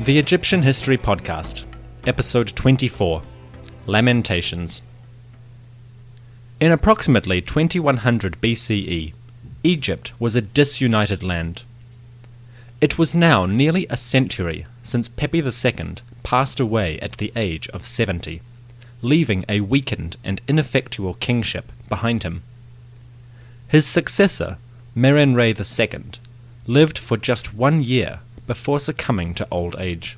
The Egyptian History Podcast, Episode 24 Lamentations. In approximately 2100 BCE, Egypt was a disunited land. It was now nearly a century since Pepi II passed away at the age of 70, leaving a weakened and ineffectual kingship behind him. His successor, Merenre II, lived for just one year before succumbing to old age.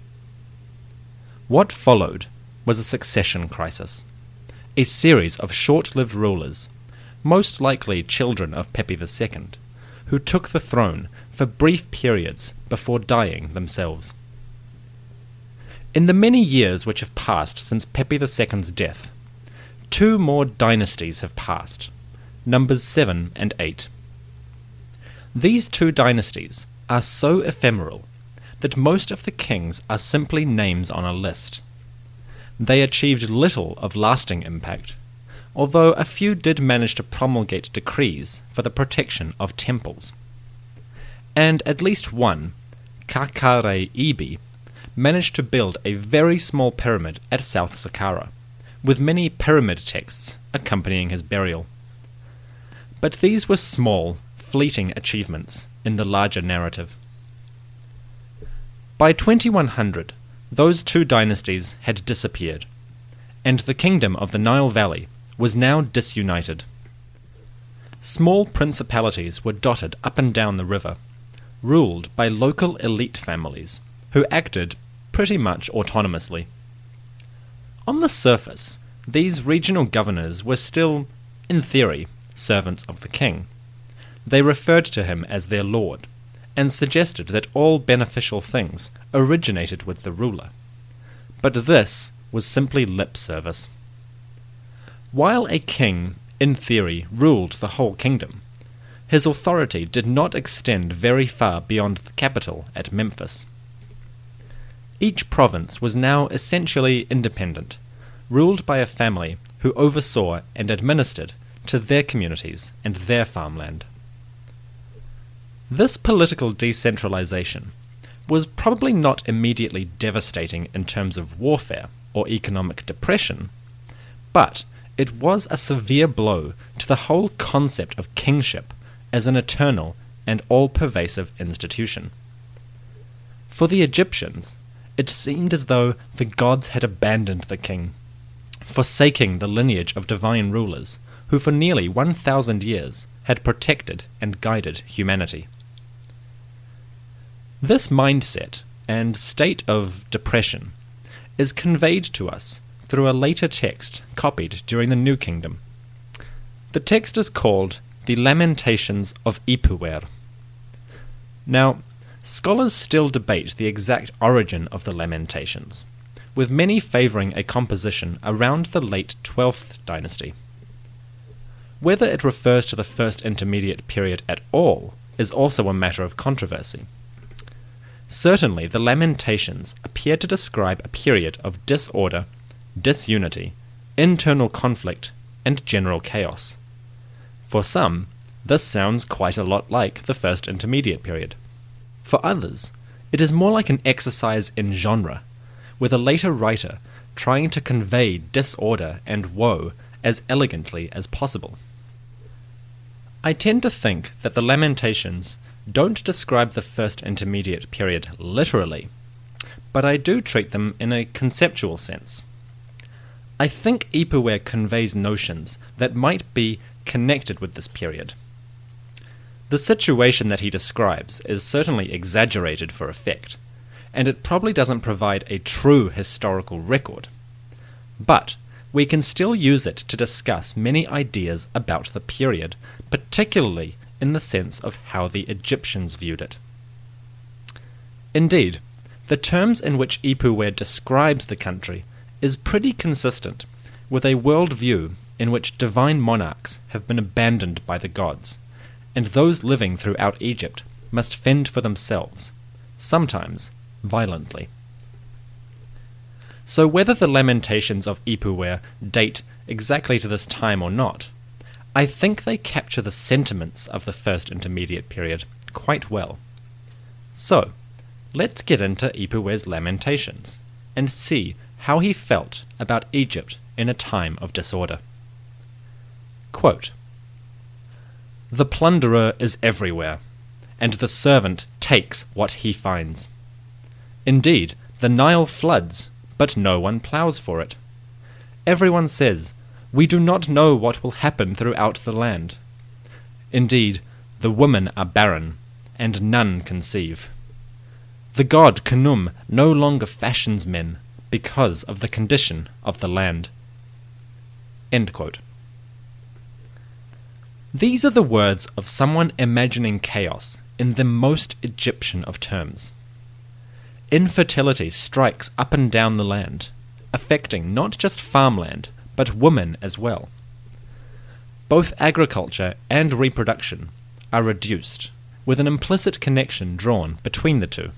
What followed was a succession crisis, a series of short lived rulers, most likely children of Pepi II, who took the throne for brief periods before dying themselves. In the many years which have passed since Pepi II's death, two more dynasties have passed, numbers 7 and 8. These two dynasties are so ephemeral that most of the kings are simply names on a list. They achieved little of lasting impact, although a few did manage to promulgate decrees for the protection of temples. And at least one, Kakare Ibi, managed to build a very small pyramid at South Saqqara, with many pyramid texts accompanying his burial. But these were small, fleeting achievements in the larger narrative. By 2100, those two dynasties had disappeared, and the kingdom of the Nile Valley was now disunited. Small principalities were dotted up and down the river, ruled by local elite families who acted pretty much autonomously. On the surface, these regional governors were still, in theory, servants of the king. They referred to him as their lord, and suggested that all beneficial things originated with the ruler. But this was simply lip service. While a king, in theory, ruled the whole kingdom, his authority did not extend very far beyond the capital at Memphis. Each province was now essentially independent, ruled by a family who oversaw and administered to their communities and their farmland. This political decentralization was probably not immediately devastating in terms of warfare or economic depression, but it was a severe blow to the whole concept of kingship as an eternal and all pervasive institution. For the Egyptians, it seemed as though the gods had abandoned the king, forsaking the lineage of divine rulers who for nearly 1,000 years had protected and guided humanity. This mindset and state of depression is conveyed to us through a later text copied during the New Kingdom. The text is called the Lamentations of Ipuwer. Now, scholars still debate the exact origin of the Lamentations, with many favoring a composition around the late 12th dynasty. Whether it refers to the first intermediate period at all is also a matter of controversy. Certainly, the Lamentations appear to describe a period of disorder, disunity, internal conflict, and general chaos. For some, this sounds quite a lot like the First Intermediate period. For others, it is more like an exercise in genre, with a later writer trying to convey disorder and woe as elegantly as possible. I tend to think that the Lamentations don't describe the first intermediate period literally, but I do treat them in a conceptual sense. I think Ipuwer conveys notions that might be connected with this period. The situation that he describes is certainly exaggerated for effect, and it probably doesn't provide a true historical record. But we can still use it to discuss many ideas about the period, particularly in the sense of how the Egyptians viewed it. Indeed, the terms in which Ipuwer describes the country is pretty consistent with a world view in which divine monarchs have been abandoned by the gods, and those living throughout Egypt must fend for themselves, sometimes violently. So, whether the Lamentations of Ipuwer date exactly to this time or not, I think they capture the sentiments of the First Intermediate Period quite well. So, let's get into Ipuwer's Lamentations and see how he felt about Egypt in a time of disorder. Quote, the plunderer is everywhere, and the servant takes what he finds. Indeed, the Nile floods, but no one ploughs for it. Everyone says, We do not know what will happen throughout the land. Indeed, the women are barren, and none conceive. The god Khnum no longer fashions men because of the condition of the land. These are the words of someone imagining chaos in the most Egyptian of terms. Infertility strikes up and down the land, affecting not just farmland, but women as well. Both agriculture and reproduction are reduced, with an implicit connection drawn between the two.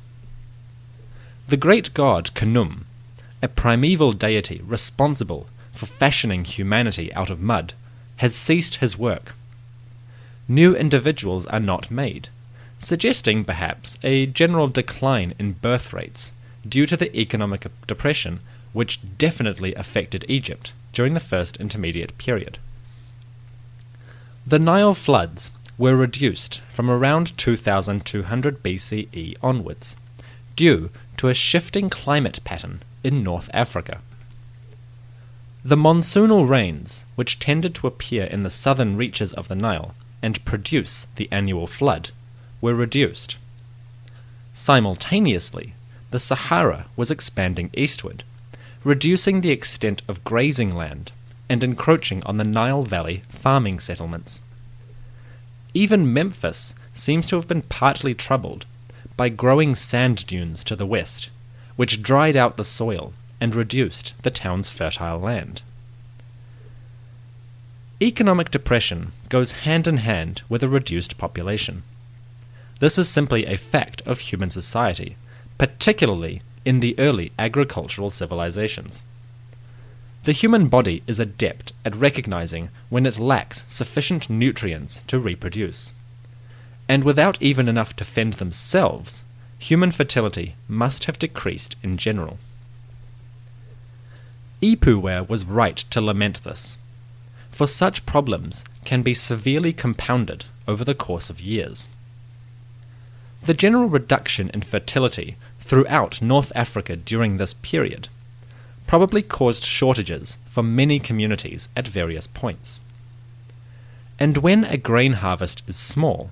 The great god Khnum, a primeval deity responsible for fashioning humanity out of mud, has ceased his work new individuals are not made, suggesting perhaps a general decline in birth rates due to the economic depression which definitely affected Egypt during the First Intermediate Period. The Nile floods were reduced from around 2200 BCE onwards, due to a shifting climate pattern in North Africa. The monsoonal rains, which tended to appear in the southern reaches of the Nile, and produce the annual flood, were reduced. Simultaneously, the Sahara was expanding eastward, reducing the extent of grazing land and encroaching on the Nile Valley farming settlements. Even Memphis seems to have been partly troubled by growing sand dunes to the west, which dried out the soil and reduced the town's fertile land. Economic depression goes hand in hand with a reduced population. This is simply a fact of human society, particularly in the early agricultural civilizations. The human body is adept at recognizing when it lacks sufficient nutrients to reproduce. And without even enough to fend themselves, human fertility must have decreased in general. Ipuwer was right to lament this for such problems can be severely compounded over the course of years. The general reduction in fertility throughout North Africa during this period probably caused shortages for many communities at various points. And when a grain harvest is small,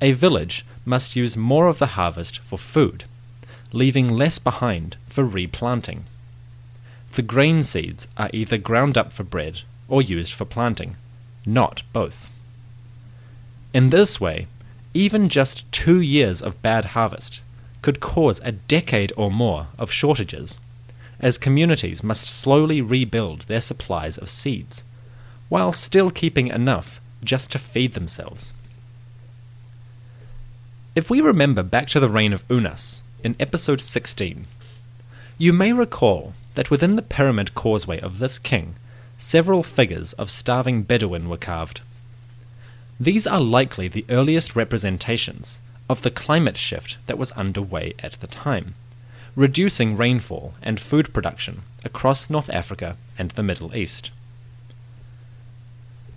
a village must use more of the harvest for food, leaving less behind for replanting. The grain seeds are either ground up for bread or used for planting, not both. In this way, even just two years of bad harvest could cause a decade or more of shortages, as communities must slowly rebuild their supplies of seeds, while still keeping enough just to feed themselves. If we remember back to the reign of Unas in episode 16, you may recall that within the pyramid causeway of this king several figures of starving Bedouin were carved. These are likely the earliest representations of the climate shift that was underway at the time, reducing rainfall and food production across North Africa and the Middle East.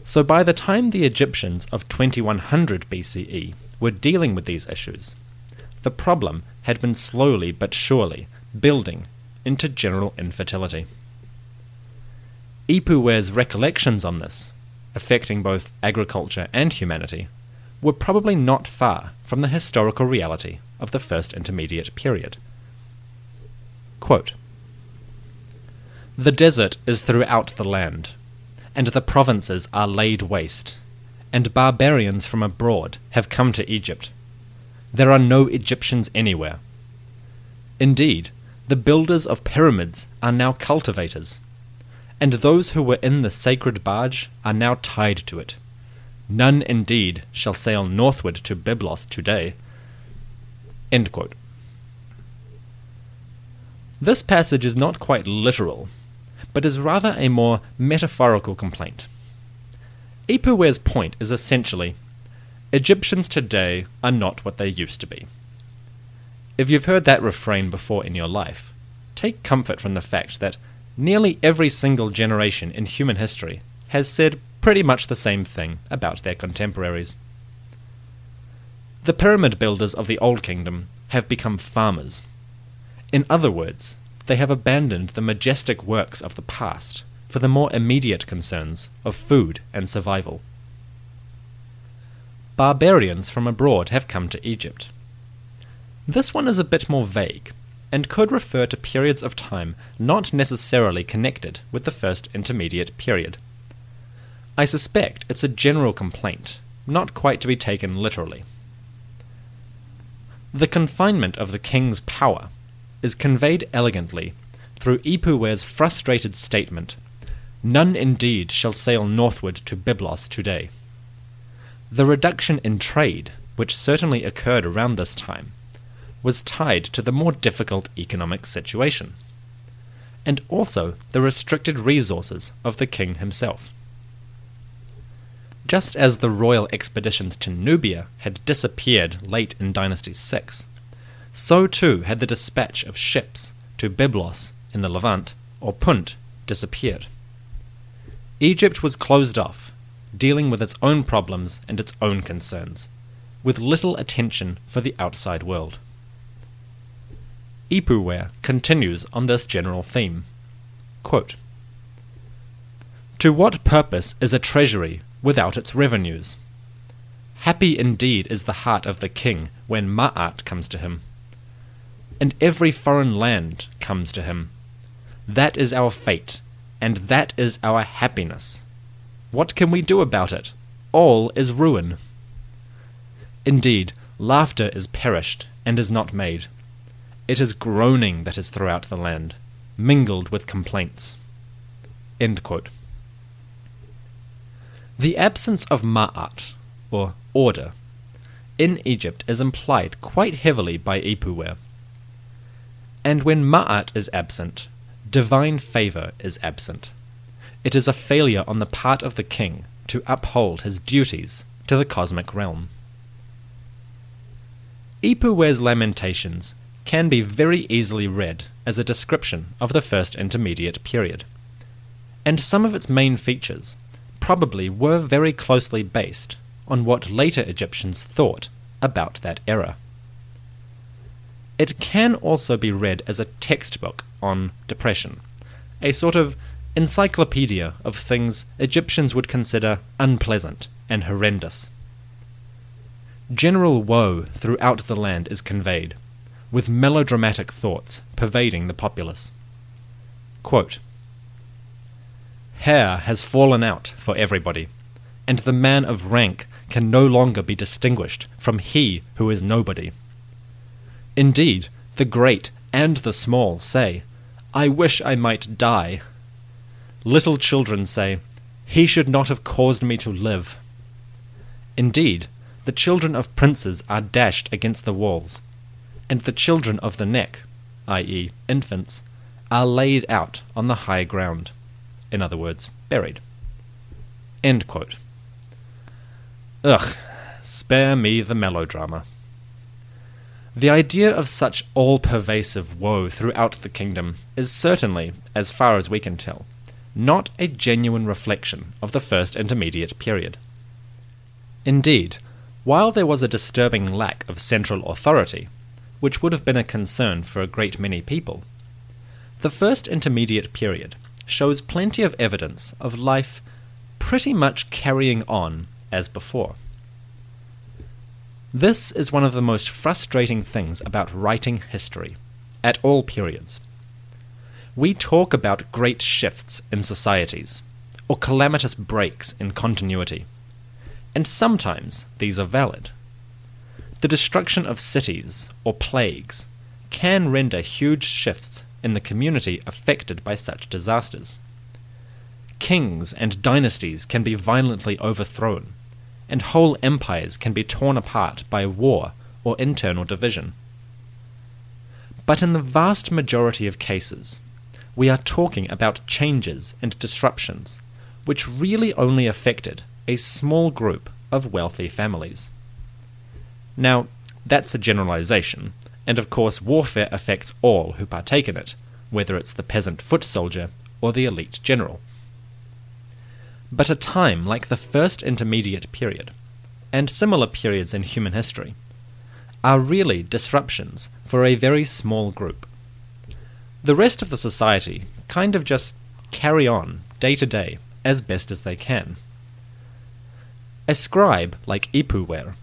So by the time the Egyptians of 2100 BCE were dealing with these issues, the problem had been slowly but surely building into general infertility. Ipuwer's recollections on this, affecting both agriculture and humanity, were probably not far from the historical reality of the First Intermediate Period. Quote, the desert is throughout the land, and the provinces are laid waste, and barbarians from abroad have come to Egypt. There are no Egyptians anywhere. Indeed, the builders of pyramids are now cultivators, and those who were in the sacred barge are now tied to it. None indeed shall sail northward to Byblos today. This passage is not quite literal, but is rather a more metaphorical complaint. Ipuwer's point is essentially Egyptians today are not what they used to be. If you've heard that refrain before in your life, take comfort from the fact that nearly every single generation in human history has said pretty much the same thing about their contemporaries. The pyramid builders of the Old Kingdom have become farmers. In other words, they have abandoned the majestic works of the past for the more immediate concerns of food and survival. Barbarians from abroad have come to Egypt. This one is a bit more vague, and could refer to periods of time not necessarily connected with the first intermediate period. I suspect it's a general complaint, not quite to be taken literally. The confinement of the king's power is conveyed elegantly through Ipuwer's frustrated statement None indeed shall sail northward to Byblos today. The reduction in trade, which certainly occurred around this time, was tied to the more difficult economic situation, and also the restricted resources of the king himself. Just as the royal expeditions to Nubia had disappeared late in Dynasty 6, so too had the dispatch of ships to Byblos in the Levant or Punt disappeared. Egypt was closed off, dealing with its own problems and its own concerns, with little attention for the outside world. Ipuwer continues on this general theme. Quote, to what purpose is a treasury without its revenues? Happy indeed is the heart of the king when Ma'at comes to him and every foreign land comes to him. That is our fate, and that is our happiness. What can we do about it? All is ruin. Indeed, laughter is perished and is not made. It is groaning that is throughout the land, mingled with complaints. The absence of ma'at, or order, in Egypt is implied quite heavily by Ipuwer. And when Ma'at is absent, divine favor is absent. It is a failure on the part of the king to uphold his duties to the cosmic realm. Ipuwer's Lamentations can be very easily read as a description of the first intermediate period, and some of its main features probably were very closely based on what later Egyptians thought about that era. It can also be read as a textbook on depression, a sort of encyclopedia of things Egyptians would consider unpleasant and horrendous. General woe throughout the land is conveyed, with melodramatic thoughts pervading the populace. Quote, Hair has fallen out for everybody, and the man of rank can no longer be distinguished from he who is nobody. Indeed, the great and the small say, I wish I might die. Little children say, He should not have caused me to live. Indeed, the children of princes are dashed against the walls, and the children of the neck, i.e., infants, are laid out on the high ground, in other words, buried. Ugh, spare me the melodrama. The idea of such all pervasive woe throughout the kingdom is certainly, as far as we can tell, not a genuine reflection of the first intermediate period. Indeed, while there was a disturbing lack of central authority, which would have been a concern for a great many people, the first intermediate period shows plenty of evidence of life pretty much carrying on as before. This is one of the most frustrating things about writing history, at all periods. We talk about great shifts in societies, or calamitous breaks in continuity, and sometimes these are valid. The destruction of cities or plagues can render huge shifts in the community affected by such disasters. Kings and dynasties can be violently overthrown, and whole empires can be torn apart by war or internal division. But in the vast majority of cases, we are talking about changes and disruptions which really only affected a small group of wealthy families. Now, that's a generalization, and of course, warfare affects all who partake in it, whether it's the peasant foot soldier or the elite general. But a time like the First Intermediate Period, and similar periods in human history, are really disruptions for a very small group. The rest of the society kind of just carry on day to day as best as they can. A scribe like Ipuwer,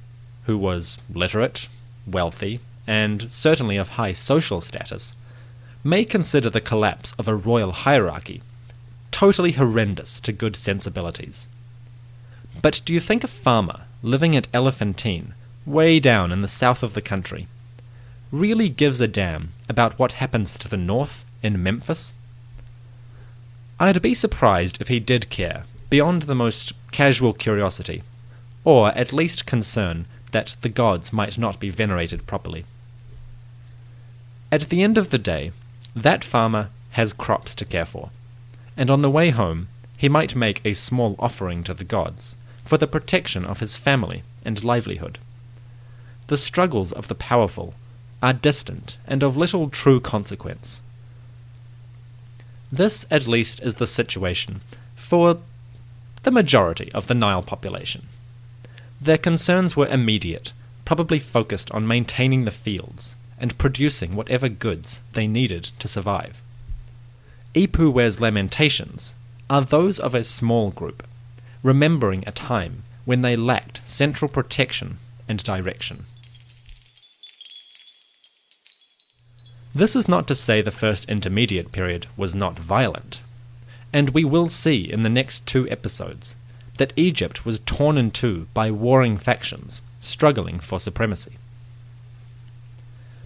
who was literate, wealthy, and certainly of high social status, may consider the collapse of a royal hierarchy totally horrendous to good sensibilities. But do you think a farmer living at Elephantine, way down in the south of the country, really gives a damn about what happens to the north in Memphis? I'd be surprised if he did care, beyond the most casual curiosity, or at least concern that the gods might not be venerated properly. At the end of the day, that farmer has crops to care for, and on the way home he might make a small offering to the gods for the protection of his family and livelihood. The struggles of the powerful are distant and of little true consequence. This, at least, is the situation for the majority of the Nile population. Their concerns were immediate, probably focused on maintaining the fields and producing whatever goods they needed to survive. Ipuwer's lamentations are those of a small group, remembering a time when they lacked central protection and direction. This is not to say the first intermediate period was not violent, and we will see in the next two episodes that Egypt was torn in two by warring factions struggling for supremacy.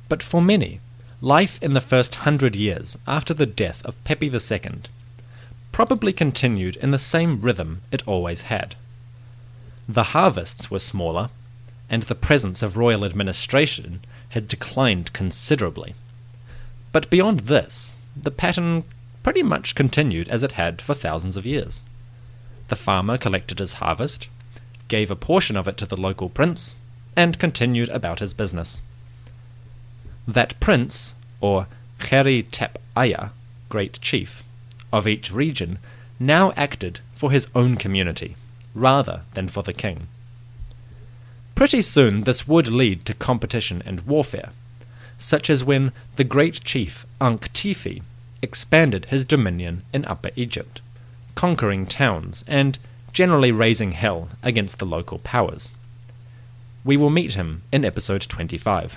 But for many, life in the first hundred years after the death of Pepi II probably continued in the same rhythm it always had. The harvests were smaller, and the presence of royal administration had declined considerably. But beyond this, the pattern pretty much continued as it had for thousands of years. The farmer collected his harvest, gave a portion of it to the local prince, and continued about his business. That prince, or Kheri Tep Aya, great chief, of each region now acted for his own community, rather than for the king. Pretty soon this would lead to competition and warfare, such as when the great chief Ankh Tifi expanded his dominion in Upper Egypt, conquering towns and generally raising hell against the local powers. We will meet him in episode 25.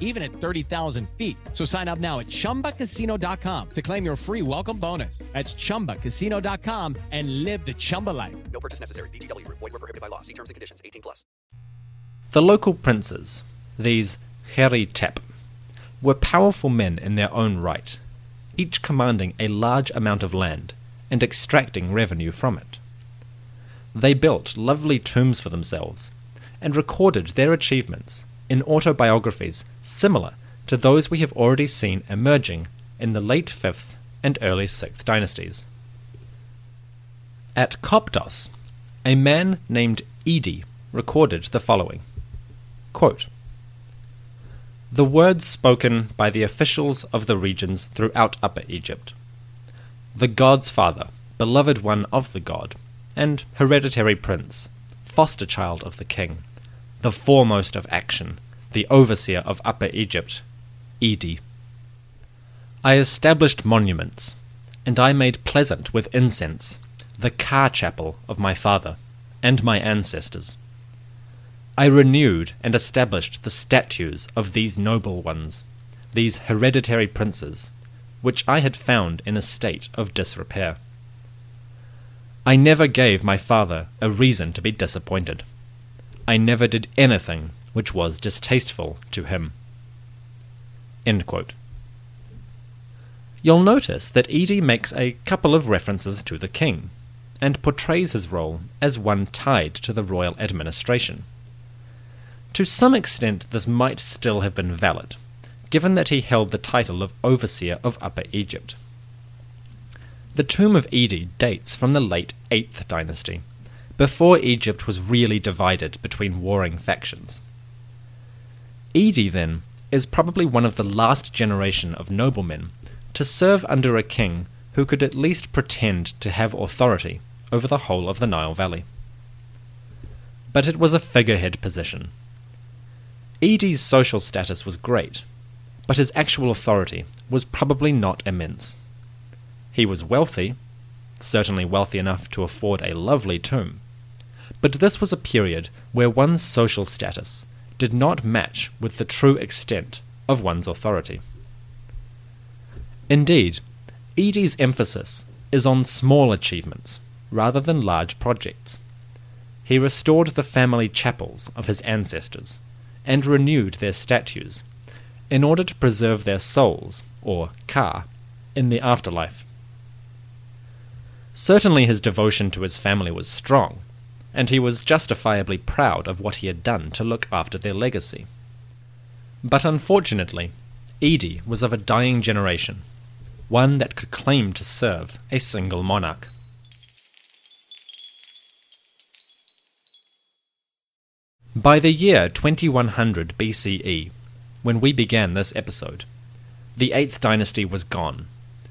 even at 30,000 feet. So sign up now at chumbacasino.com to claim your free welcome bonus. That's chumbacasino.com and live the Chumba life. No purchase necessary. VGW Group. Void were prohibited by law. See terms and conditions. 18 plus. The local princes, these Kheri Tep, were powerful men in their own right, each commanding a large amount of land and extracting revenue from it. They built lovely tombs for themselves and recorded their achievements in autobiographies similar to those we have already seen emerging in the late 5th and early 6th dynasties. At Coptos, a man named Idi recorded the following Quote, The words spoken by the officials of the regions throughout Upper Egypt. The God's Father, beloved one of the God, and hereditary prince, foster child of the king, the foremost of action, the overseer of Upper Egypt, Idi. I established monuments, and I made pleasant with incense the ka chapel of my father and my ancestors. I renewed and established the statues of these noble ones, these hereditary princes, which I had found in a state of disrepair. I never gave my father a reason to be disappointed. I never did anything which was distasteful to him. You'll notice that Idi makes a couple of references to the king, and portrays his role as one tied to the royal administration. To some extent, this might still have been valid, given that he held the title of Overseer of Upper Egypt. The tomb of Idi dates from the late 8th dynasty, before Egypt was really divided between warring factions. Idi, then, is probably one of the last generation of noblemen to serve under a king who could at least pretend to have authority over the whole of the Nile Valley. But it was a figurehead position. Idi's social status was great, but his actual authority was probably not immense. He was wealthy, certainly wealthy enough to afford a lovely tomb, but this was a period where one's social status did not match with the true extent of one's authority. Indeed, Idi's emphasis is on small achievements rather than large projects. He restored the family chapels of his ancestors and renewed their statues in order to preserve their souls, or ka, in the afterlife. Certainly his devotion to his family was strong, and he was justifiably proud of what he had done to look after their legacy. But unfortunately, Idi was of a dying generation, one that could claim to serve a single monarch. By the year 2100 BCE, when we began this episode, the 8th dynasty was gone,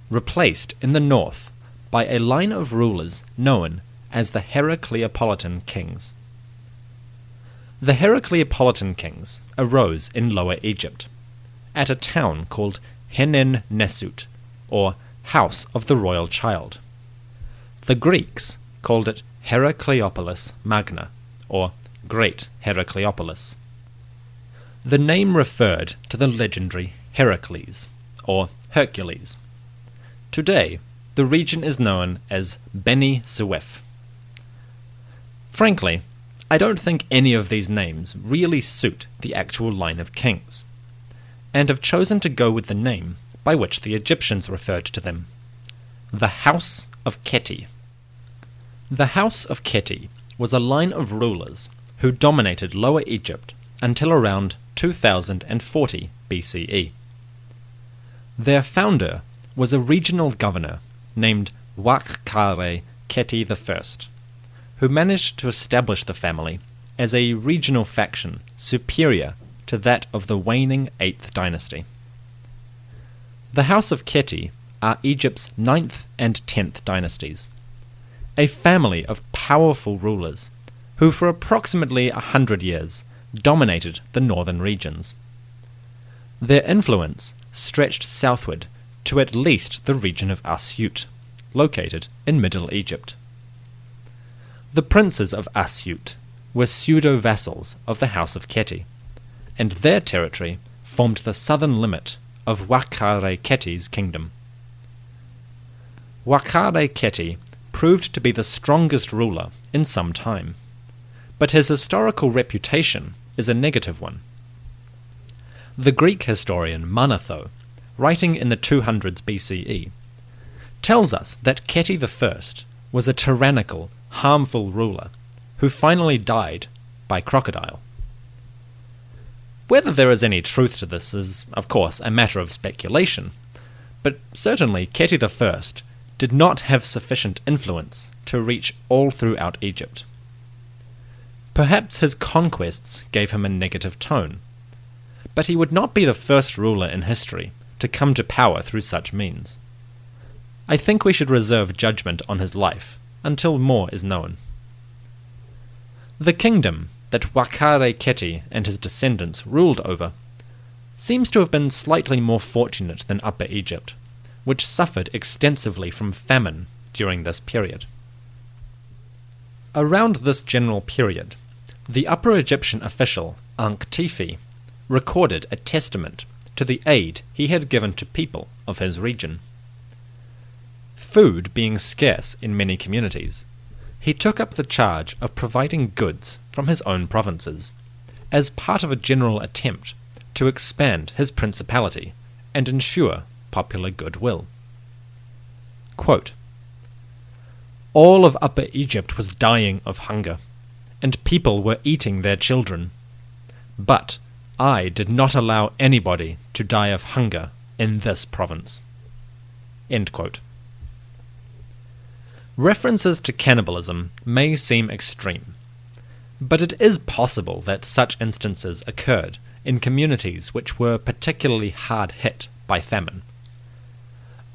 replaced in the north by a line of rulers known as the Heracleopolitan kings. The Heracleopolitan kings arose in Lower Egypt, at a town called Henen Nesut, or House of the Royal Child. The Greeks called it Heracleopolis Magna, or Great Heracleopolis. The name referred to the legendary Heracles, or Hercules. Today, the region is known as Beni Suef. Frankly, I don't think any of these names really suit the actual line of kings, and have chosen to go with the name by which the Egyptians referred to them the House of Keti. The House of Keti was a line of rulers who dominated Lower Egypt until around 2040 BCE. Their founder was a regional governor named Wakkare Keti I, who managed to establish the family as a regional faction superior to that of the waning 8th dynasty. The House of Keti are Egypt's ninth and 10th dynasties, a family of powerful rulers who for approximately a hundred years dominated the northern regions. Their influence stretched southward to at least the region of Asyut, located in Middle Egypt. The princes of Asyut were pseudo vassals of the House of Keti, and their territory formed the southern limit of Wakkare Keti's kingdom. Wakkare Keti proved to be the strongest ruler in some time but his historical reputation is a negative one. The Greek historian Manetho, writing in the 200s BCE, tells us that Keti I was a tyrannical, harmful ruler who finally died by crocodile. Whether there is any truth to this is, of course, a matter of speculation, but certainly Keti I did not have sufficient influence to reach all throughout Egypt. Perhaps his conquests gave him a negative tone. But he would not be the first ruler in history to come to power through such means. I think we should reserve judgment on his life until more is known. The kingdom that Wakare Keti and his descendants ruled over seems to have been slightly more fortunate than Upper Egypt, which suffered extensively from famine during this period. Around this general period, the Upper Egyptian official Ankh-Tifi recorded a testament to the aid he had given to people of his region. Food being scarce in many communities, he took up the charge of providing goods from his own provinces, as part of a general attempt to expand his principality and ensure popular goodwill. Quote, All of Upper Egypt was dying of hunger, and people were eating their children. But I did not allow anybody to die of hunger in this province. End quote. References to cannibalism may seem extreme, but it is possible that such instances occurred in communities which were particularly hard hit by famine.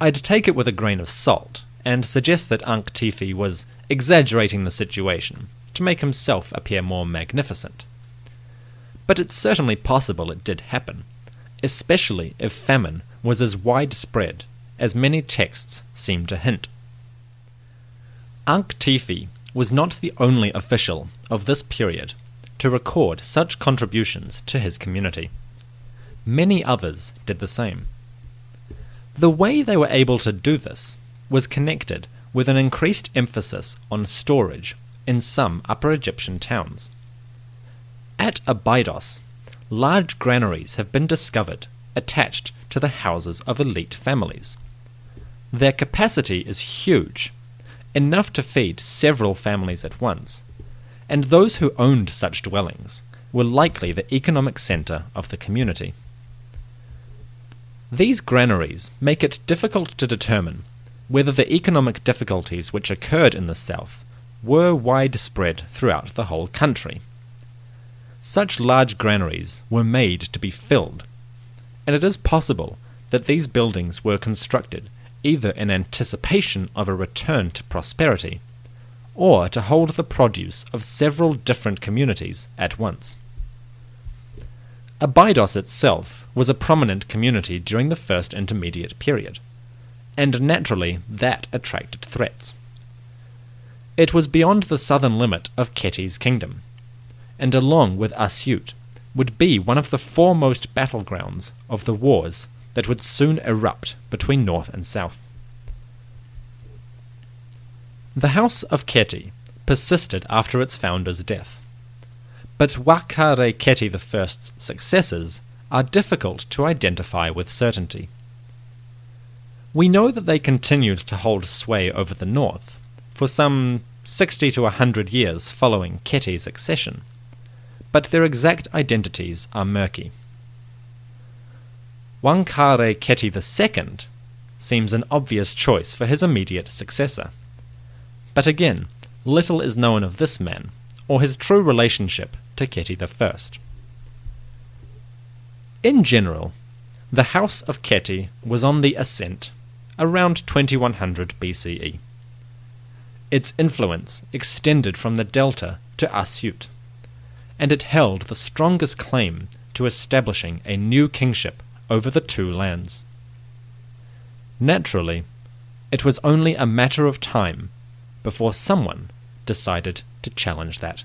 I'd take it with a grain of salt and suggest that Ankh Tifi was exaggerating the situation to make himself appear more magnificent. But it's certainly possible it did happen, especially if famine was as widespread as many texts seem to hint. Ankh Tifi was not the only official of this period to record such contributions to his community. Many others did the same. The way they were able to do this was connected with an increased emphasis on storage in some Upper Egyptian towns. At Abydos, large granaries have been discovered attached to the houses of elite families. Their capacity is huge enough to feed several families at once, and those who owned such dwellings were likely the economic centre of the community. These granaries make it difficult to determine whether the economic difficulties which occurred in the south were widespread throughout the whole country. Such large granaries were made to be filled, and it is possible that these buildings were constructed either in anticipation of a return to prosperity, or to hold the produce of several different communities at once. Abydos itself was a prominent community during the First Intermediate Period, and naturally that attracted threats. It was beyond the southern limit of Keti's kingdom, and along with Asyut would be one of the foremost battlegrounds of the wars that would soon erupt between north and south. The house of Keti persisted after its founder's death, but Wakare Keti I's successors are difficult to identify with certainty. We know that they continued to hold sway over the north for some 60 to a 100 years following Keti's accession, but their exact identities are murky. Wangkare Keti II seems an obvious choice for his immediate successor. But again, little is known of this man, or his true relationship to Keti I. In general, the House of Keti was on the ascent around 2100 BCE. Its influence extended from the delta to Asyut, and it held the strongest claim to establishing a new kingship over the two lands. Naturally, it was only a matter of time before someone decided to challenge that.